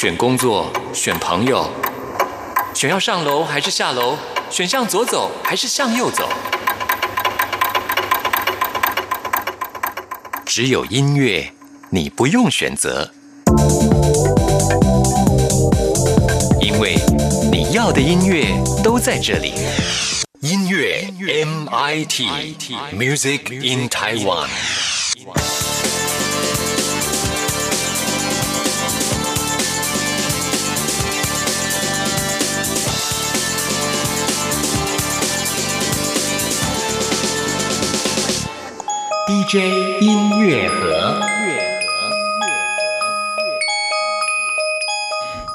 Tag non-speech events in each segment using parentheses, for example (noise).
选工作，选朋友，选要上楼还是下楼，选向左走还是向右走。只有音乐，你不用选择，因为你要的音乐都在这里。音乐 MIT Music in Taiwan。J 音乐盒。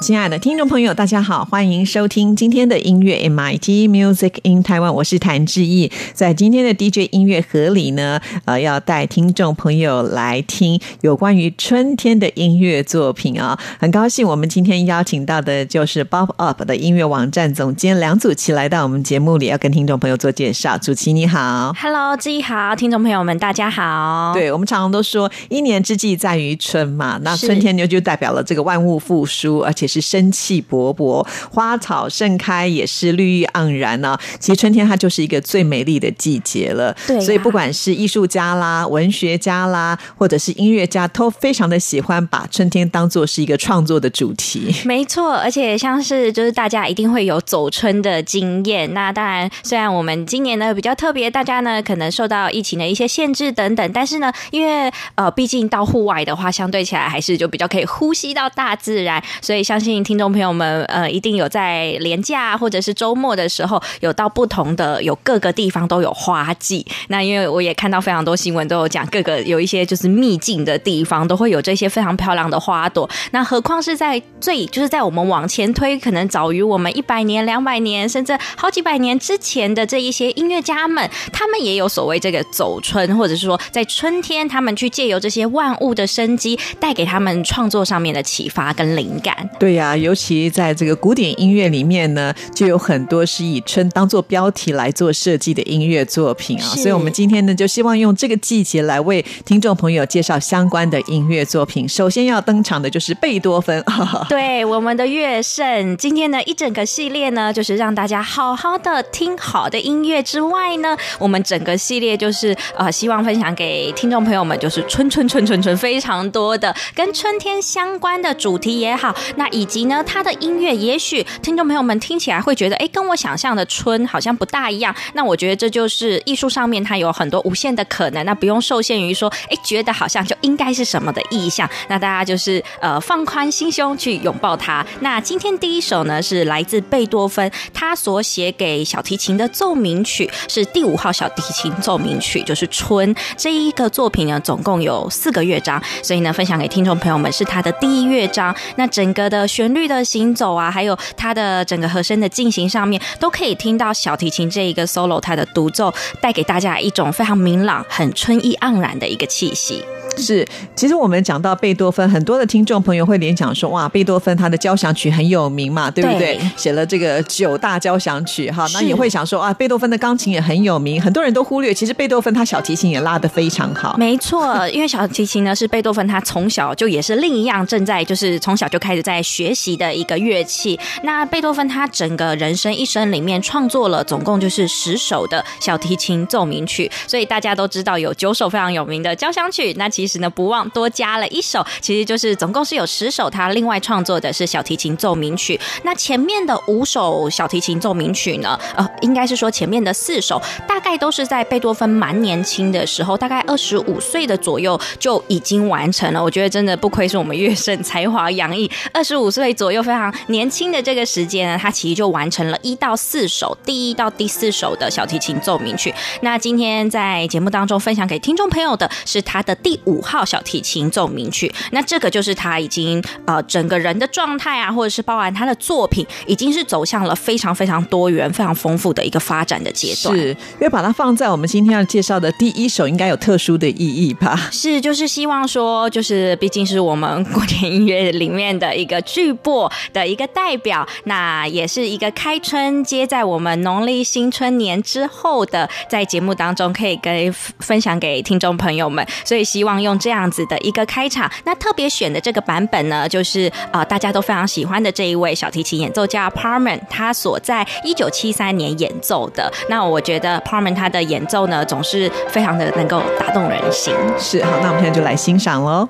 亲爱的听众朋友，大家好，欢迎收听今天的音乐 MIT Music in Taiwan，我是谭志毅。在今天的 DJ 音乐盒里呢，呃，要带听众朋友来听有关于春天的音乐作品啊。很高兴我们今天邀请到的就是 Bob Up 的音乐网站总监梁祖琪来到我们节目里，要跟听众朋友做介绍。祖琪你好，Hello，志毅好，听众朋友们大家好。对我们常常都说一年之计在于春嘛，那春天就就代表了这个万物复苏，而且是生气勃勃，花草盛开，也是绿意盎然呢。其实春天它就是一个最美丽的季节了。对，所以不管是艺术家啦、文学家啦，或者是音乐家，都非常的喜欢把春天当做是一个创作的主题。没错，而且像是就是大家一定会有走春的经验。那当然，虽然我们今年呢比较特别，大家呢可能受到疫情的一些限制等等，但是呢，因为呃，毕竟到户外的话，相对起来还是就比较可以呼吸到大自然，所以相信信听众朋友们呃，一定有在连假或者是周末的时候，有到不同的有各个地方都有花季。那因为我也看到非常多新闻都有讲，各个有一些就是秘境的地方都会有这些非常漂亮的花朵。那何况是在最就是在我们往前推，可能早于我们一百年、两百年，甚至好几百年之前的这一些音乐家们，他们也有所谓这个走春，或者是说在春天，他们去借由这些万物的生机，带给他们创作上面的启发跟灵感。对呀，尤其在这个古典音乐里面呢，就有很多是以春当做标题来做设计的音乐作品啊。所以，我们今天呢，就希望用这个季节来为听众朋友介绍相关的音乐作品。首先要登场的就是贝多芬，(laughs) (laughs) 对我们的乐圣。今天呢，一整个系列呢，就是让大家好好的听好的音乐之外呢，我们整个系列就是呃，希望分享给听众朋友们，就是春春春春春非常多的跟春天相关的主题也好，那以以及呢，他的音乐也许听众朋友们听起来会觉得，哎，跟我想象的春好像不大一样。那我觉得这就是艺术上面它有很多无限的可能，那不用受限于说，哎，觉得好像就应该是什么的意象。那大家就是呃放宽心胸去拥抱它。那今天第一首呢是来自贝多芬，他所写给小提琴的奏鸣曲是第五号小提琴奏鸣曲，就是春这一个作品呢，总共有四个乐章，所以呢分享给听众朋友们是他的第一乐章。那整个的旋律的行走啊，还有它的整个和声的进行上面，都可以听到小提琴这一个 solo 它的独奏带给大家一种非常明朗、很春意盎然的一个气息。是，其实我们讲到贝多芬，很多的听众朋友会联想说，哇，贝多芬他的交响曲很有名嘛，对不对？写了这个九大交响曲，哈，那也会想说，啊，贝多芬的钢琴也很有名，很多人都忽略，其实贝多芬他小提琴也拉得非常好。没错，因为小提琴呢是贝多芬他从小就也是另一样正在就是从小就开始在学学习的一个乐器。那贝多芬他整个人生一生里面创作了总共就是十首的小提琴奏鸣曲，所以大家都知道有九首非常有名的交响曲，那其实呢不忘多加了一首，其实就是总共是有十首，他另外创作的是小提琴奏鸣曲。那前面的五首小提琴奏鸣曲呢，呃，应该是说前面的四首大概都是在贝多芬蛮年轻的时候，大概二十五岁的左右就已经完成了。我觉得真的不愧是我们乐圣才华洋溢，二十五岁左右非常年轻的这个时间呢，他其实就完成了一到四首，第一到第四首的小提琴奏鸣曲。那今天在节目当中分享给听众朋友的是他的第五号小提琴奏鸣曲。那这个就是他已经呃整个人的状态啊，或者是包含他的作品，已经是走向了非常非常多元、非常丰富的一个发展的阶段。是，因为把它放在我们今天要介绍的第一首，应该有特殊的意义吧？是，就是希望说，就是毕竟是我们古典音乐里面的一个巨擘的一个代表，那也是一个开春接在我们农历新春年之后的，在节目当中可以跟分享给听众朋友们。所以希望用这样子的一个开场。那特别选的这个版本呢，就是啊大家都非常喜欢的这一位小提琴演奏家 Parman，他所在一九七三年演奏的。那我觉得 Parman 他的演奏呢，总是非常的能够打动人心。是好，那我们现在就来欣赏喽。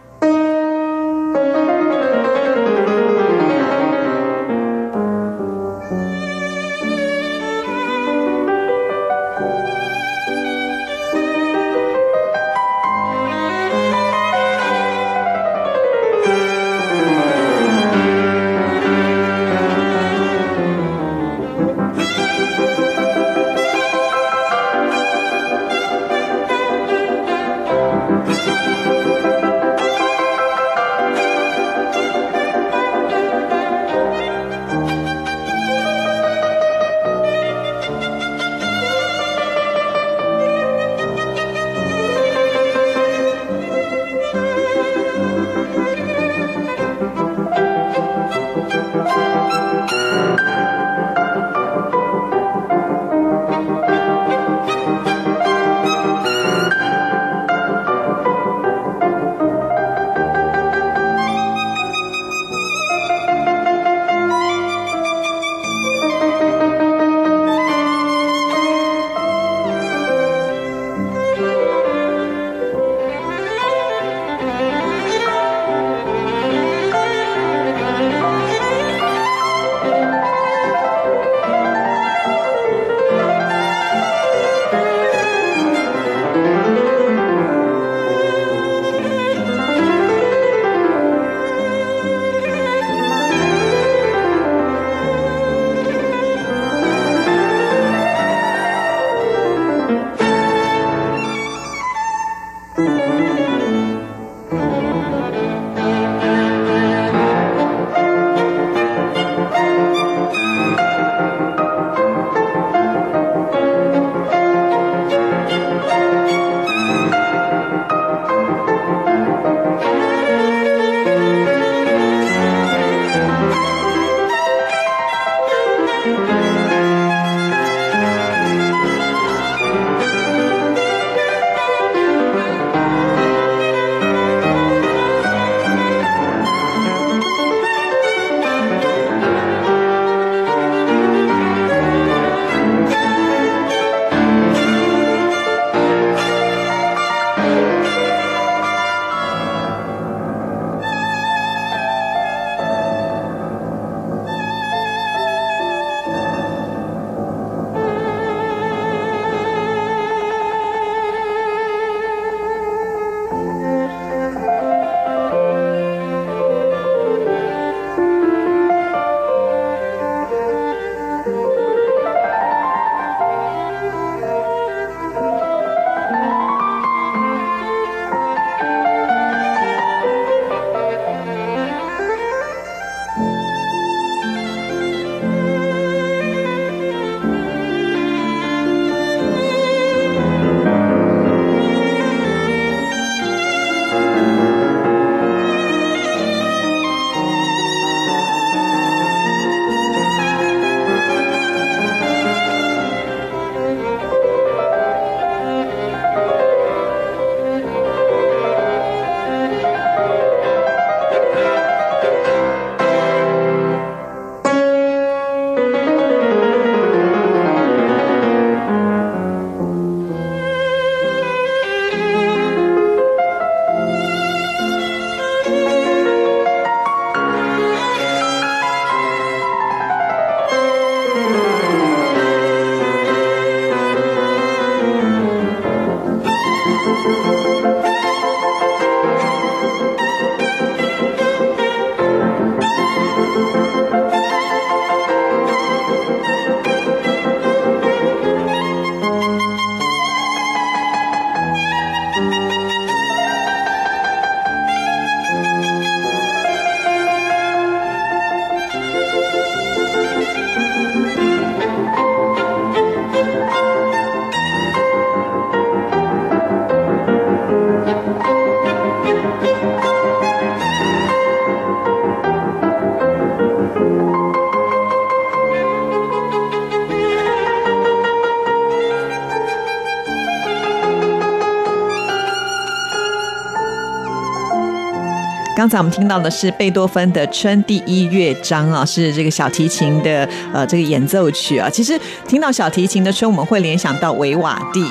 刚才我们听到的是贝多芬的《春》第一乐章啊，是这个小提琴的呃这个演奏曲啊。其实听到小提琴的《春》，我们会联想到维瓦蒂。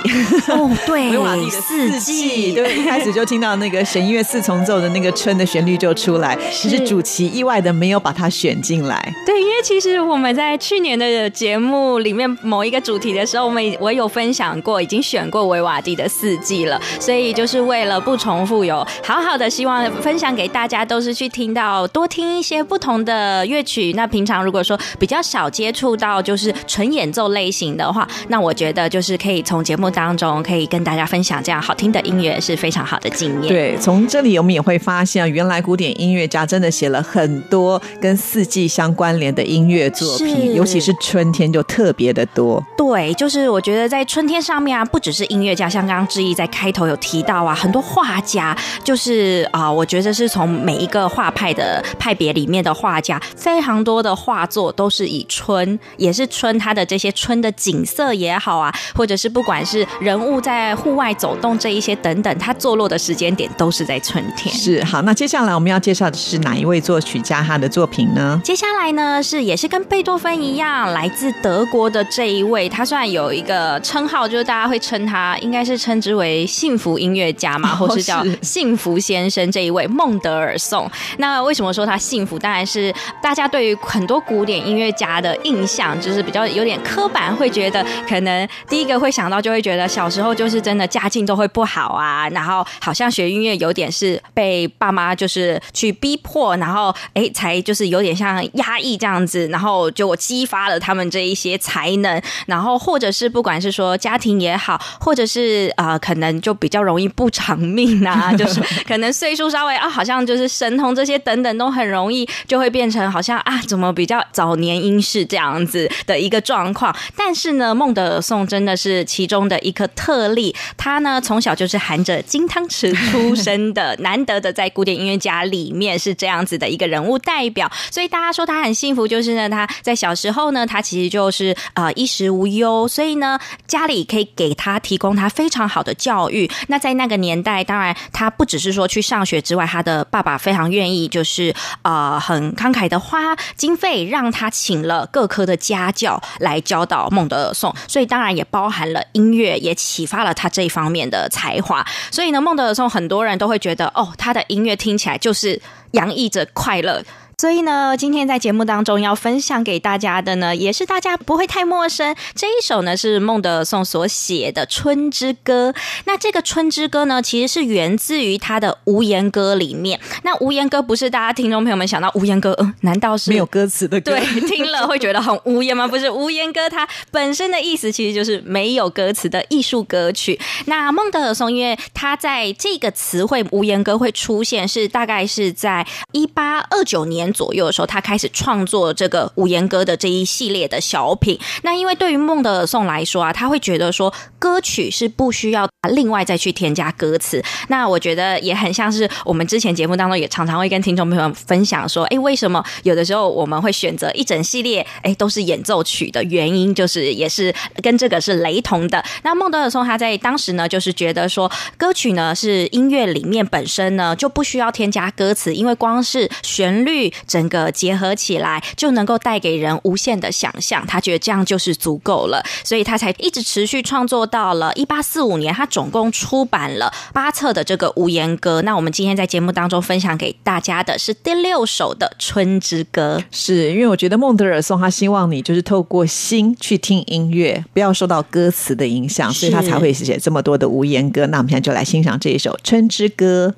哦，(laughs) 对，维瓦蒂的四季，对，一开始就听到那个弦乐四重奏的那个《春》的旋律就出来。其实主题意外的没有把它选进来。对，因为其实我们在去年的节目里面某一个主题的时候，我们我有分享过，已经选过维瓦蒂的四季了。所以就是为了不重复，有好好的希望分享给大家，都是去听到多听一些不同的乐曲。那平常如果说比较少接触到就是纯演奏类型的话，那我觉得就是可以从节目当中可以跟大家分享这样好听的音乐是非常好的经验。对，从这里我们也会发现，原来古典音乐家真的写了很多跟四季相关联的音乐作品，尤其是春天就特别的多。对，就是我觉得在春天上面啊，不只是音乐家，像刚刚志毅在开头有提到啊，很多画家，就是啊，我觉得是从每一个画派的派别里面的画家，非常多的画作都是以春，也是春，它的这些春的景色也好啊，或者是不管是人物在户外走动这一些等等，它坐落的时间点都是在春天。是好，那接下来我们要介绍的是哪一位作曲家他的作品呢？接下来呢是也是跟贝多芬一样，来自德国的这一位，他虽然有一个称号，就是大家会称他应该是称之为幸福音乐家嘛，或是叫幸福先生这一位孟德尔颂。那为什么说他幸福？当然是大家对于很多古典音乐家的印象，就是比较有点刻板，会觉得可能第一个会想到就会觉得小时候就是真的家境都会不好啊，然后好像学音乐有点是被爸妈就是去逼迫，然后哎才就是有点像压抑这样子，然后就激发了他们这一些才能，然后或者是不管是说家庭也好，或者是呃可能就比较容易不长命啊，就是 (laughs) 可能岁数稍微啊好像就是神童这些等等都很容易就会变成好像啊怎么比较早年因事这样子的一个状况。但是呢，孟德尔颂真的是其中的一个特例，他呢从小就是含着金汤匙出生的，难得的在古典音乐家里面是这样子的一个人物代表，所以大家说他很幸福，就是呢他在小时候呢他其实就是呃衣食无忧，所以呢家里可以给他提供他非常好的教育。那在那个年代，当然他不只是说去上学之外，他的爸爸非常愿意就是呃很慷慨的花经费让他请了各科的家教来教导孟德尔颂，所以当然也包含了音乐，也启发了他这一方面的才华。所以呢，孟德尔颂很多人都会觉得哦，他的音乐听起来就是洋溢着快乐。所以呢，今天在节目当中要分享给大家的呢，也是大家不会太陌生。这一首呢是孟德尔颂所写的《春之歌》。那这个《春之歌》呢，其实是源自于他的《无言歌》里面。那《无言歌》不是大家听众朋友们想到《无言歌》，嗯，难道是没有歌词的歌？对，听了会觉得很无言吗？不是，《无言歌》它本身的意思其实就是没有歌词的艺术歌曲。那孟德尔颂，因为他在这个词汇“无言歌”会出现，是大概是在一八二九年。左右的时候，他开始创作这个五言歌的这一系列的小品。那因为对于孟德尔颂来说啊，他会觉得说歌曲是不需要另外再去添加歌词。那我觉得也很像是我们之前节目当中也常常会跟听众朋友分享说，哎，为什么有的时候我们会选择一整系列，哎，都是演奏曲的原因，就是也是跟这个是雷同的。那孟德尔颂他在当时呢，就是觉得说歌曲呢是音乐里面本身呢就不需要添加歌词，因为光是旋律。整个结合起来就能够带给人无限的想象，他觉得这样就是足够了，所以他才一直持续创作到了一八四五年，他总共出版了八册的这个无言歌。那我们今天在节目当中分享给大家的是第六首的《春之歌》，是因为我觉得孟德尔颂他希望你就是透过心去听音乐，不要受到歌词的影响，所以他才会写这么多的无言歌。那我们现在就来欣赏这一首《春之歌》。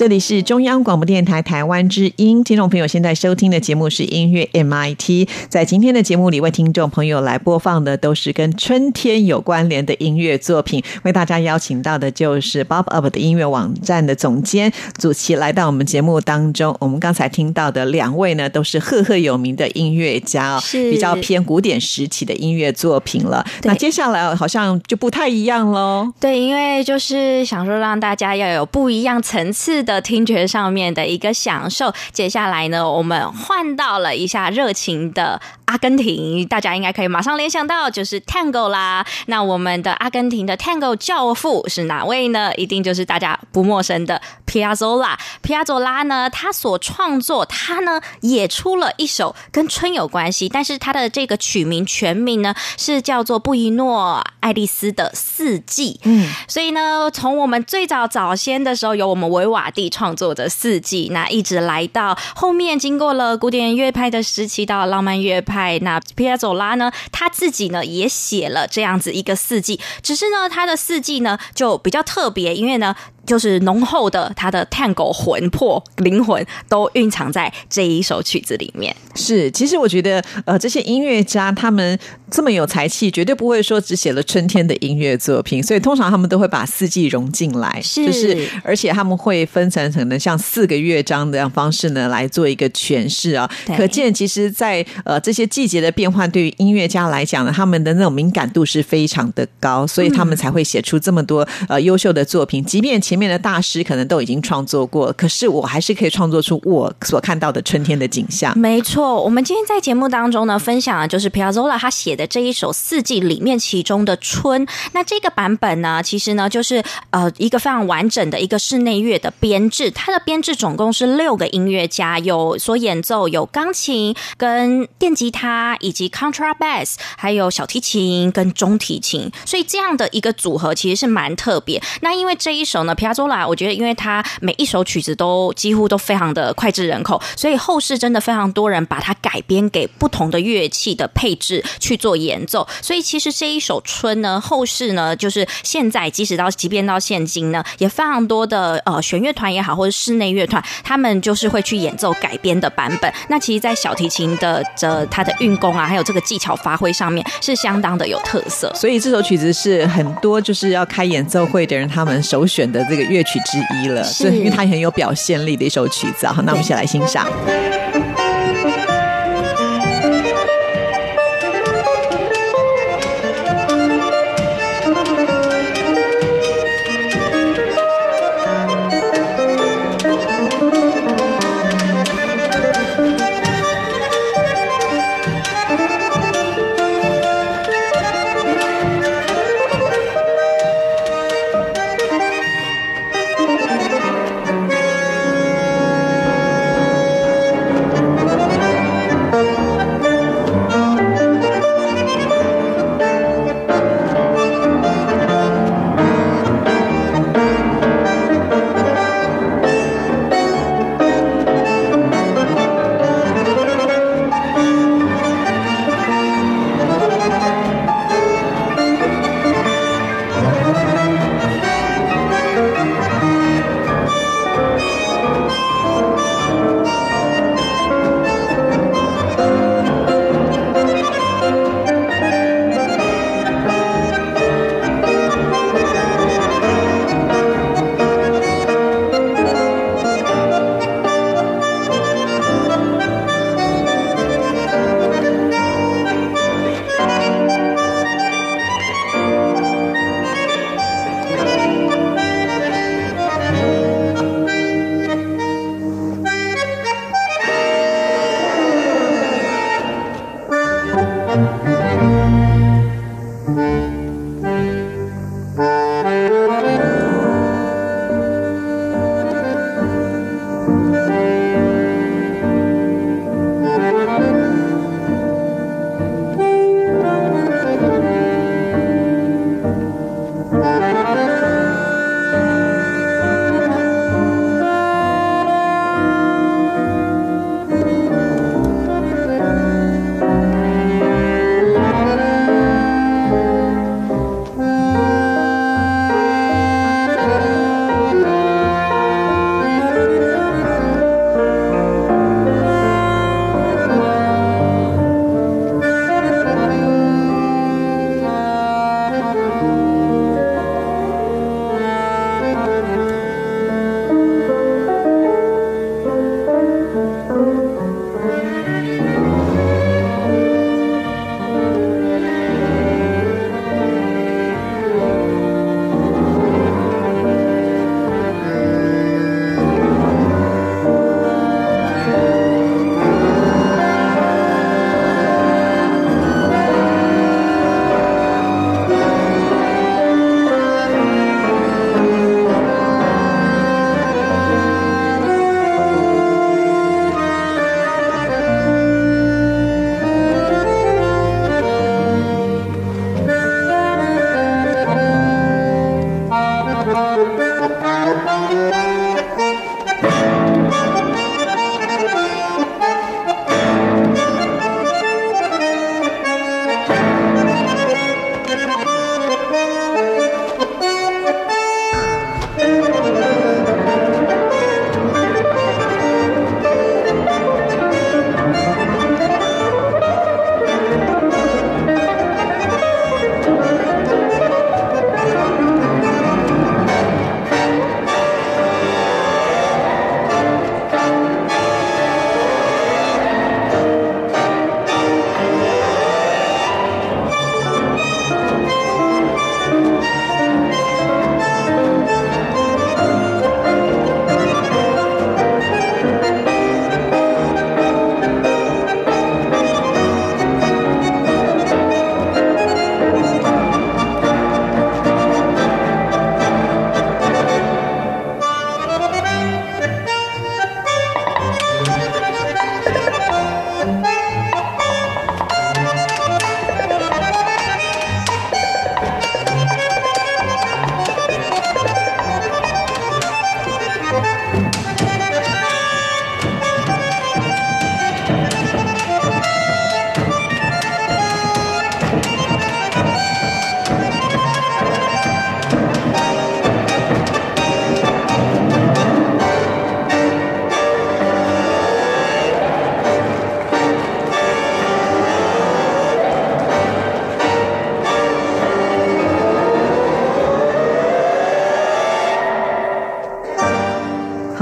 这里是中央广播电台台湾之音，听众朋友现在收听的节目是音乐 MIT。在今天的节目里，为听众朋友来播放的都是跟春天有关联的音乐作品。为大家邀请到的就是 Bob Up 的音乐网站的总监祖奇来到我们节目当中。我们刚才听到的两位呢，都是赫赫有名的音乐家哦，是比较偏古典时期的音乐作品了。那接下来好像就不太一样喽。对，因为就是想说让大家要有不一样层次的听觉上面的一个享受。接下来呢，我们换到了一下热情的阿根廷，大家应该可以马上联想到就是 Tango 啦。那我们的阿根廷的 Tango 教父是哪位呢？一定就是大家不陌生的 Piazzolla。Piazzolla 呢，他所创作，他呢也出了一首跟春有关系，但是他的这个曲名全名呢是叫做布宜诺爱丽丝的四季。嗯，所以呢，从我们最早早先的时候，有我们维瓦蒂创作的四季，那一直来到后面，经过了古典乐派的时期，到浪漫乐派，那皮亚佐拉呢，他自己呢也写了这样子一个四季，只是呢，他的四季呢就比较特别，因为呢。就是浓厚的他的探狗魂魄灵魂都蕴藏在这一首曲子里面。是，其实我觉得，呃，这些音乐家他们这么有才气，绝对不会说只写了春天的音乐作品，所以通常他们都会把四季融进来，是就是而且他们会分成可能像四个乐章的样方式呢来做一个诠释啊。可见，其实在，呃这些季节的变换，对于音乐家来讲呢，他们的那种敏感度是非常的高，所以他们才会写出这么多呃优秀的作品。即便前面的大师可能都已经创作过，可是我还是可以创作出我所看到的春天的景象。没错，我们今天在节目当中呢，分享的就是 Piazzola 他写的这一首《四季》里面其中的《春》。那这个版本呢，其实呢就是呃一个非常完整的一个室内乐的编制。它的编制总共是六个音乐家，有所演奏有钢琴、跟电吉他，以及 contrabass，还有小提琴跟中提琴。所以这样的一个组合其实是蛮特别。那因为这一首呢巴州啦我觉得因为它每一首曲子都几乎都非常的脍炙人口，所以后世真的非常多人把它改编给不同的乐器的配置去做演奏。所以其实这一首《春》呢，后世呢，就是现在即使到即便到现今呢，也非常多的呃弦乐团也好，或者室内乐团，他们就是会去演奏改编的版本。那其实，在小提琴的这它的运功啊，还有这个技巧发挥上面，是相当的有特色。所以这首曲子是很多就是要开演奏会的人他们首选的这个乐曲之一了，是对，因为它很有表现力的一首曲子啊。好，那我们一起来欣赏。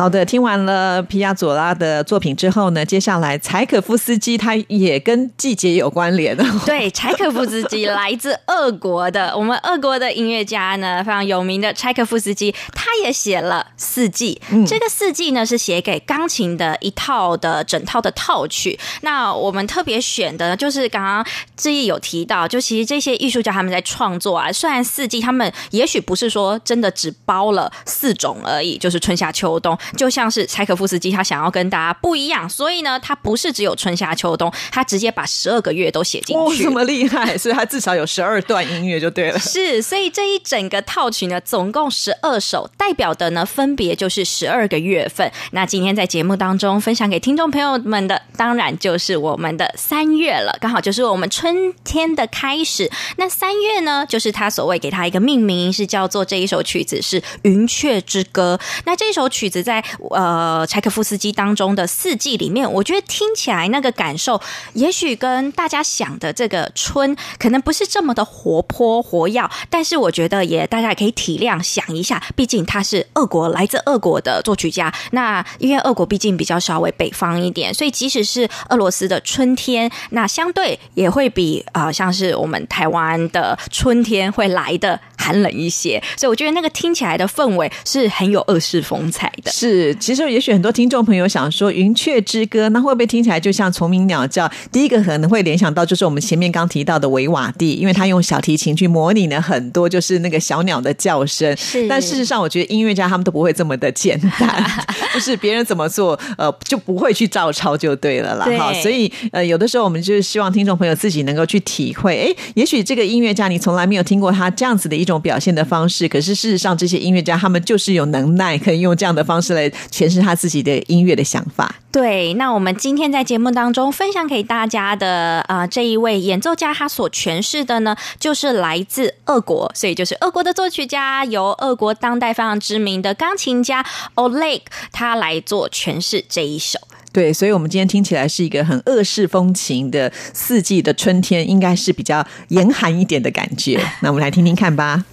好的，听完了皮亚佐拉的作品之后呢，接下来柴可夫斯基他也跟季节有关联的。对，柴可夫斯基来自俄国的，我们俄国的音乐家呢，非常有名的柴可夫斯基，他也写了《四季》。这个《四季》呢是写给钢琴的一套的整套的套曲。那我们特别选的，就是刚刚志毅有提到，就其实这些艺术家他们在创作啊，虽然《四季》他们也许不是说真的只包了四种而已，就是春夏秋冬。就像是柴可夫斯基，他想要跟大家不一样，所以呢，他不是只有春夏秋冬，他直接把十二个月都写进去，(laughs) 这么厉害，所以他至少有十二段音乐就对了。是，所以这一整个套曲呢，总共十二首，代表的呢，分别就是十二个月份。那今天在节目当中分享给听众朋友们的，当然就是我们的三月了，刚好就是我们春天的开始。那三月呢，就是他所谓给他一个命名，是叫做这一首曲子是《云雀之歌》。那这首曲子在呃，柴可夫斯基当中的四季里面，我觉得听起来那个感受，也许跟大家想的这个春可能不是这么的活泼活跃，但是我觉得也大家也可以体谅想一下，毕竟他是俄国来自俄国的作曲家，那因为俄国毕竟比较稍微北方一点，所以即使是俄罗斯的春天，那相对也会比啊像是我们台湾的春天会来的寒冷一些，所以我觉得那个听起来的氛围是很有俄式风采的。是，其实也许很多听众朋友想说《云雀之歌》，那会不会听起来就像虫鸣鸟叫？第一个可能会联想到就是我们前面刚提到的维瓦蒂，因为他用小提琴去模拟了很多就是那个小鸟的叫声。是，但事实上，我觉得音乐家他们都不会这么的简单，(laughs) 就是别人怎么做，呃，就不会去照抄就对了啦。哈，所以呃，有的时候我们就是希望听众朋友自己能够去体会。哎，也许这个音乐家你从来没有听过他这样子的一种表现的方式，可是事实上这些音乐家他们就是有能耐可以用这样的方式。来诠释他自己的音乐的想法。对，那我们今天在节目当中分享给大家的啊，这一位演奏家他所诠释的呢，就是来自俄国，所以就是俄国的作曲家，由俄国当代非常知名的钢琴家 Oleg 他来做诠释这一首。对，所以我们今天听起来是一个很恶式风情的四季的春天，应该是比较严寒一点的感觉。那我们来听听看吧。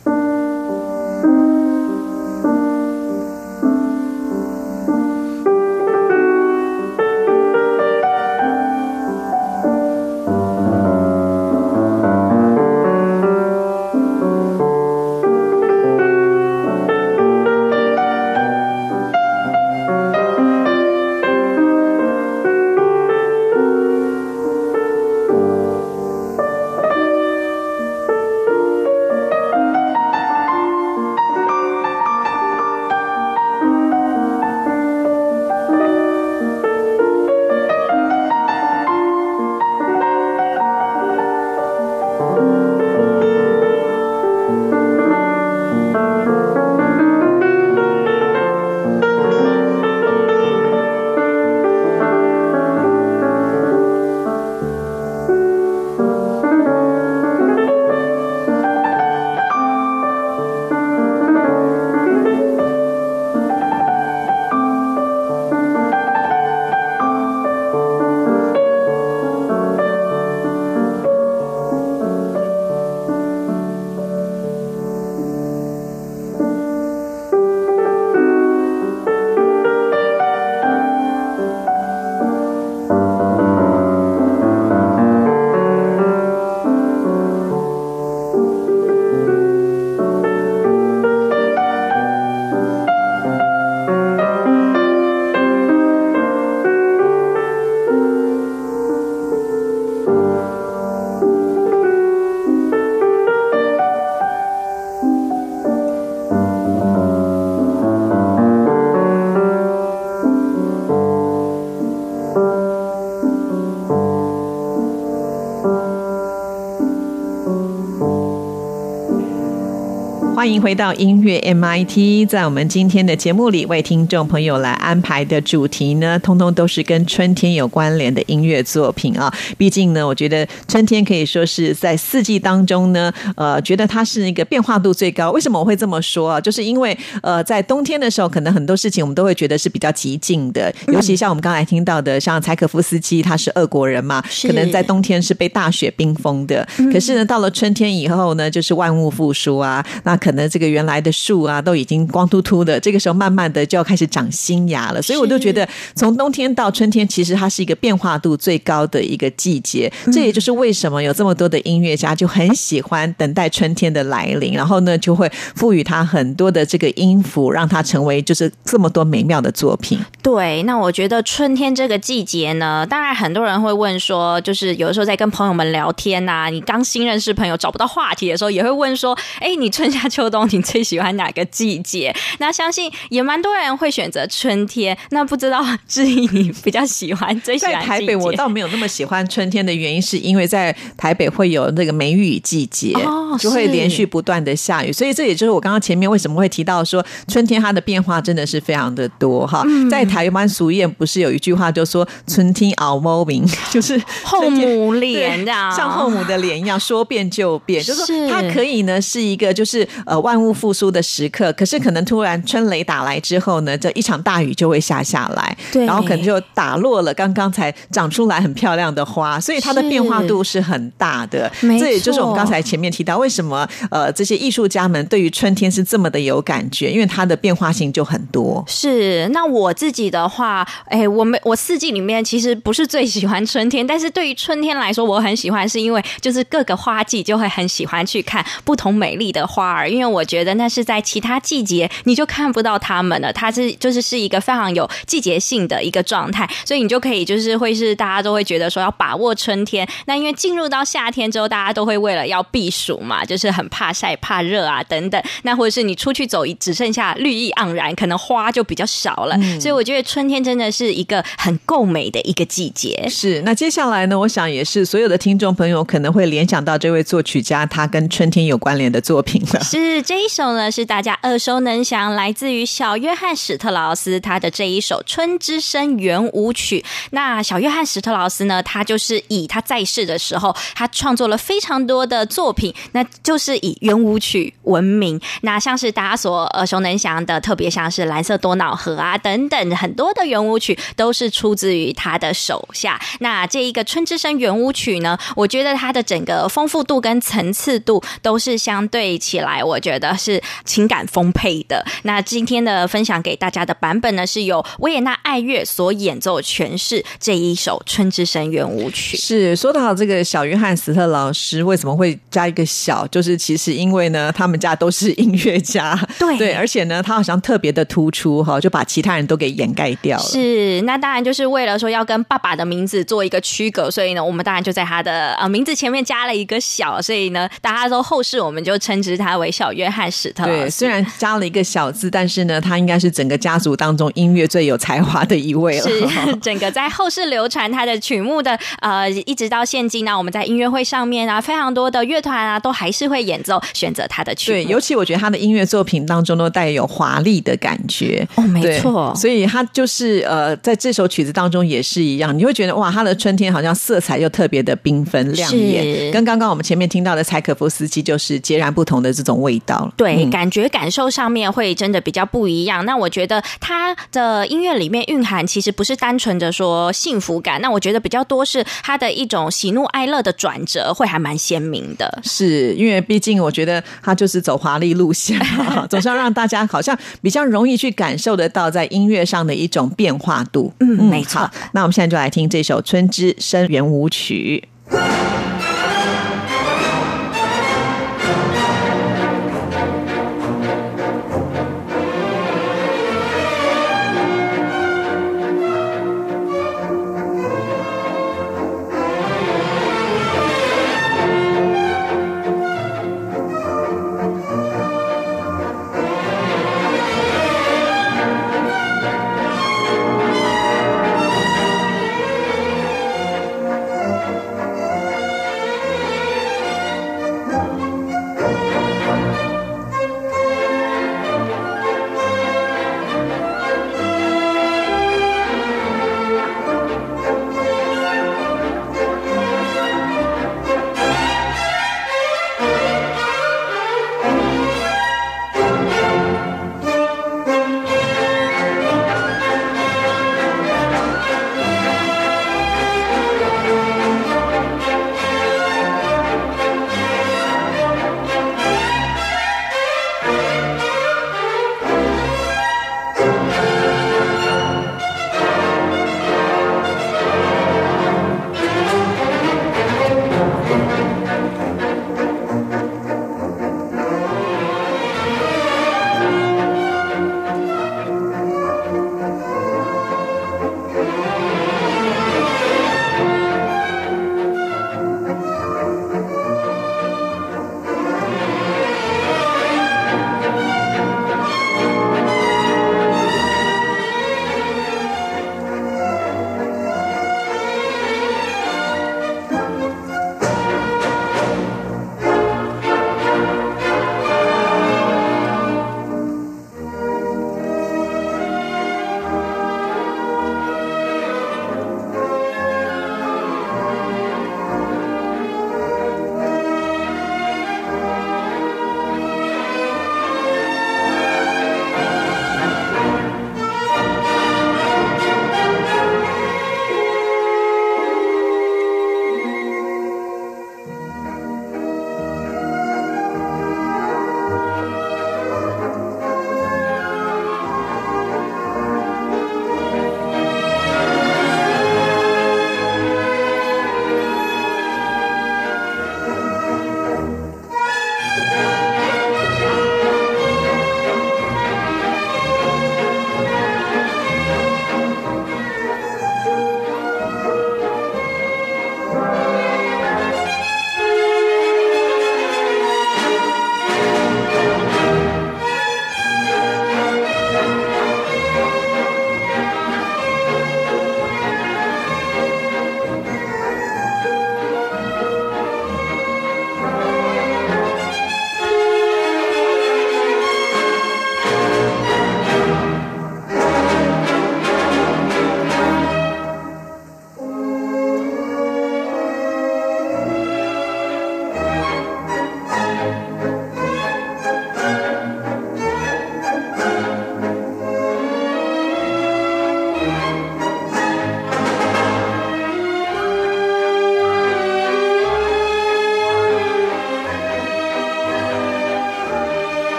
欢迎回到音乐 MIT，在我们今天的节目里，为听众朋友来安排的主题呢，通通都是跟春天有关联的音乐作品啊。毕竟呢，我觉得春天可以说是在四季当中呢，呃，觉得它是一个变化度最高。为什么我会这么说啊？就是因为呃，在冬天的时候，可能很多事情我们都会觉得是比较极静的，尤其像我们刚才听到的，像柴可夫斯基，他是俄国人嘛，可能在冬天是被大雪冰封的。可是呢，到了春天以后呢，就是万物复苏啊，那可。能这个原来的树啊都已经光秃秃的，这个时候慢慢的就要开始长新芽了。所以我就觉得，从冬天到春天，其实它是一个变化度最高的一个季节。这也就是为什么有这么多的音乐家就很喜欢等待春天的来临，然后呢，就会赋予它很多的这个音符，让它成为就是这么多美妙的作品。对，那我觉得春天这个季节呢，当然很多人会问说，就是有的时候在跟朋友们聊天呐，你刚新认识朋友找不到话题的时候，也会问说，哎，你春夏秋冬你最喜欢哪个季节？那相信也蛮多人会选择春天。那不知道志毅你 (laughs) 比较喜欢最喜欢在台北，我倒没有那么喜欢春天的原因，是因为在台北会有那个梅雨季节，就会连续不断的下雨，所以这也就是我刚刚前面为什么会提到说春天它的变化真的是非常的多哈。在台湾俗谚不是有一句话就说春天熬猫名，(laughs) 就是后母脸这样，像后母的脸一样说变就变，就是说它可以呢是一个就是呃万物复苏的时刻，可是可能突然春雷打来之后呢，这一场大雨就会下下来，对，然后可能就打落了刚刚才长出来很漂亮的花，所以它的变化度是很大的。这也就是我们刚才前面提到为什么呃这些艺术家们对于春天是这么的有感觉，因为它的变化性就很多。是，那我自己的话，哎，我们我四季里面其实不是最喜欢春天，但是对于春天来说，我很喜欢，是因为就是各个花季就会很喜欢去看不同美丽的花儿，因为我觉得那是在其他季节你就看不到它们了，它是就是是一个非常有季节性的一个状态，所以你就可以就是会是大家都会觉得说要把握春天。那因为进入到夏天之后，大家都会为了要避暑嘛，就是很怕晒、怕热啊等等。那或者是你出去走，只剩下绿意盎然，可能花就比较少了。所以我觉得春天真的是一个很够美的一个季节。是，那接下来呢，我想也是所有的听众朋友可能会联想到这位作曲家他跟春天有关联的作品了。是这一首呢，是大家耳熟能详，来自于小约翰史特劳斯他的这一首《春之声圆舞曲》。那小约翰史特劳斯呢，他就是以他在世的时候，他创作了非常多的作品，那就是以圆舞曲闻名。那像是大家所耳熟能详的，特别像是《蓝色多瑙河》啊等等，很多的圆舞曲都是出自于他的手下。那这一个《春之声圆舞曲》呢，我觉得它的整个丰富度跟层次度都是相对起来，我觉得是情感丰沛的。那今天的分享给大家的版本呢，是由维也纳爱乐所演奏诠释这一首《春之声圆舞曲》。是说到这个小约翰斯特老师为什么会加一个小，就是其实因为呢，他们家都是音乐家，(laughs) 对对，而且呢，他好像特别的突出哈，就把其他人都给掩盖掉了。是，那当然就是为了说要跟爸爸的名字做一个区隔，所以呢，我们当然就在他的呃名字前面加了一个小，所以呢，大家都后世我们就称之他为小约翰史特。对，虽然加了一个小字，但是呢，他应该是整个家族当中音乐最有才华的一位了。是，(laughs) 整个在后世流传他的曲目的呃，一直到现今呢，我们在音乐会上面啊，非常多的乐团啊，都还是会演奏选择他的曲。对，尤其我觉得他的音乐作品当中都带有华丽的感觉。哦，没错，所以他就是呃，在这首曲子当中也是一样，你会觉得哇，他的春天好像色彩又特别的缤纷亮眼，跟刚刚我们前面听到的柴可夫斯基就是截然不同的这种味道。对，感觉感受上面会真的比较不一样。那我觉得他的音乐里面蕴含其实不是单纯的说幸福感，那我觉得比较多是他的一种喜怒哀乐的转折会还蛮鲜明的。是因为毕竟我觉得他就是走华丽路线，(laughs) 总是要让大家好像比较容易去感受得到在音乐上的一种变化度。嗯，没错。那我们现在就来听这首《春之声圆舞曲》。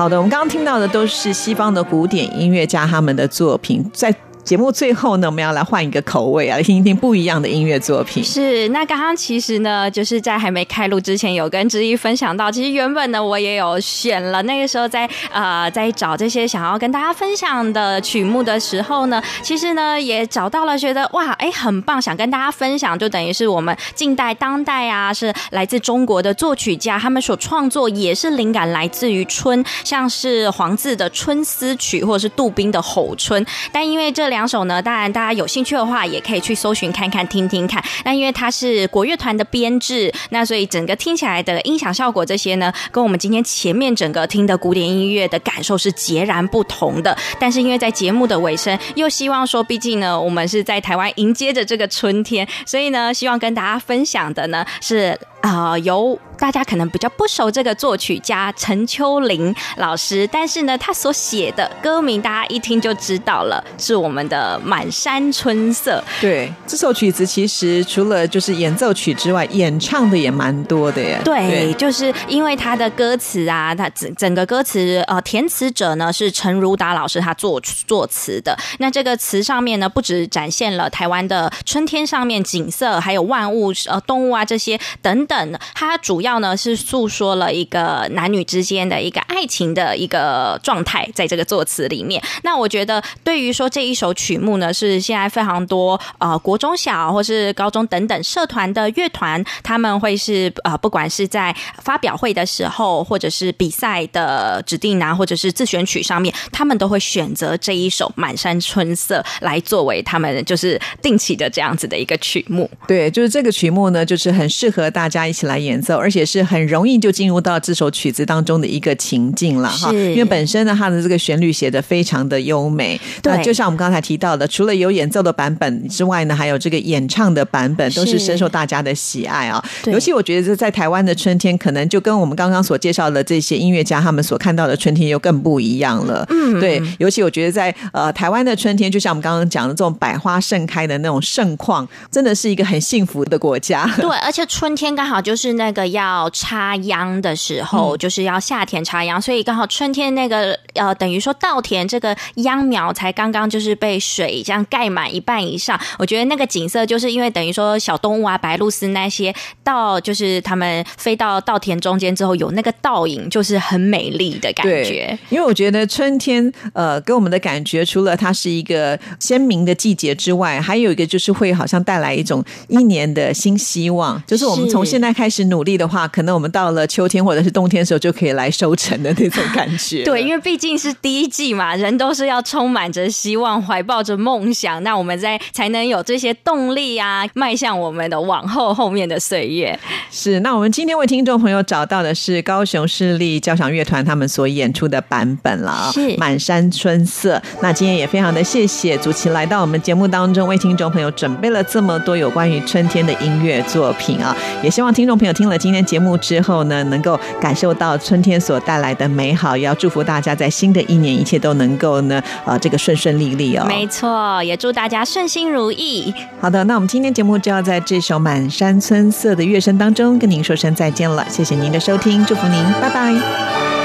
好的，我们刚刚听到的都是西方的古典音乐家他们的作品，在。节目最后呢，我们要来换一个口味啊，听一听不一样的音乐作品。是，那刚刚其实呢，就是在还没开录之前，有跟之一分享到，其实原本呢，我也有选了。那个时候在呃，在找这些想要跟大家分享的曲目的时候呢，其实呢，也找到了，觉得哇，哎，很棒，想跟大家分享，就等于是我们近代、当代啊，是来自中国的作曲家，他们所创作也是灵感来自于春，像是黄自的《春思曲》或者是杜宾的《吼春》，但因为这两两首呢，当然大家有兴趣的话，也可以去搜寻看看、听听看。那因为它是国乐团的编制，那所以整个听起来的音响效果这些呢，跟我们今天前面整个听的古典音乐的感受是截然不同的。但是因为在节目的尾声，又希望说，毕竟呢，我们是在台湾迎接着这个春天，所以呢，希望跟大家分享的呢是。啊，由大家可能比较不熟这个作曲家陈秋玲老师，但是呢，他所写的歌名大家一听就知道了，是我们的《满山春色》。对，这首曲子其实除了就是演奏曲之外，演唱的也蛮多的耶。对，就是因为他的歌词啊，他整整个歌词呃，填词者呢是陈如达老师他作作词的。那这个词上面呢，不止展现了台湾的春天上面景色，还有万物呃动物啊这些等。等，它主要呢是诉说了一个男女之间的一个爱情的一个状态，在这个作词里面。那我觉得，对于说这一首曲目呢，是现在非常多呃国中小或是高中等等社团的乐团，他们会是呃不管是在发表会的时候，或者是比赛的指定啊，或者是自选曲上面，他们都会选择这一首《满山春色》来作为他们就是定期的这样子的一个曲目。对，就是这个曲目呢，就是很适合大家。一起来演奏，而且是很容易就进入到这首曲子当中的一个情境了哈。因为本身呢，它的这个旋律写的非常的优美。对，就像我们刚才提到的，除了有演奏的版本之外呢，还有这个演唱的版本，都是深受大家的喜爱啊。尤其我觉得在台湾的春天，可能就跟我们刚刚所介绍的这些音乐家他们所看到的春天又更不一样了。嗯，对。尤其我觉得在呃台湾的春天，就像我们刚刚讲的这种百花盛开的那种盛况，真的是一个很幸福的国家。对，而且春天刚。好，就是那个要插秧的时候，就是要夏天插秧，所以刚好春天那个呃，等于说稻田这个秧苗才刚刚就是被水这样盖满一半以上。我觉得那个景色，就是因为等于说小动物啊，白鹭鸶那些到就是他们飞到稻田中间之后，有那个倒影，就是很美丽的感觉。因为我觉得春天呃，给我们的感觉，除了它是一个鲜明的季节之外，还有一个就是会好像带来一种一年的新希望，就是我们从现现在开始努力的话，可能我们到了秋天或者是冬天的时候就可以来收成的那种感觉。(laughs) 对，因为毕竟是第一季嘛，人都是要充满着希望，怀抱着梦想，那我们在才能有这些动力啊，迈向我们的往后后面的岁月。是，那我们今天为听众朋友找到的是高雄市立交响乐团他们所演出的版本了啊，是《满山春色》。那今天也非常的谢谢祖奇来到我们节目当中，为听众朋友准备了这么多有关于春天的音乐作品啊，也希望。听众朋友听了今天节目之后呢，能够感受到春天所带来的美好，也要祝福大家在新的一年一切都能够呢，呃，这个顺顺利利哦。没错，也祝大家顺心如意。好的，那我们今天节目就要在这首满山春色的乐声当中跟您说声再见了，谢谢您的收听，祝福您，拜拜。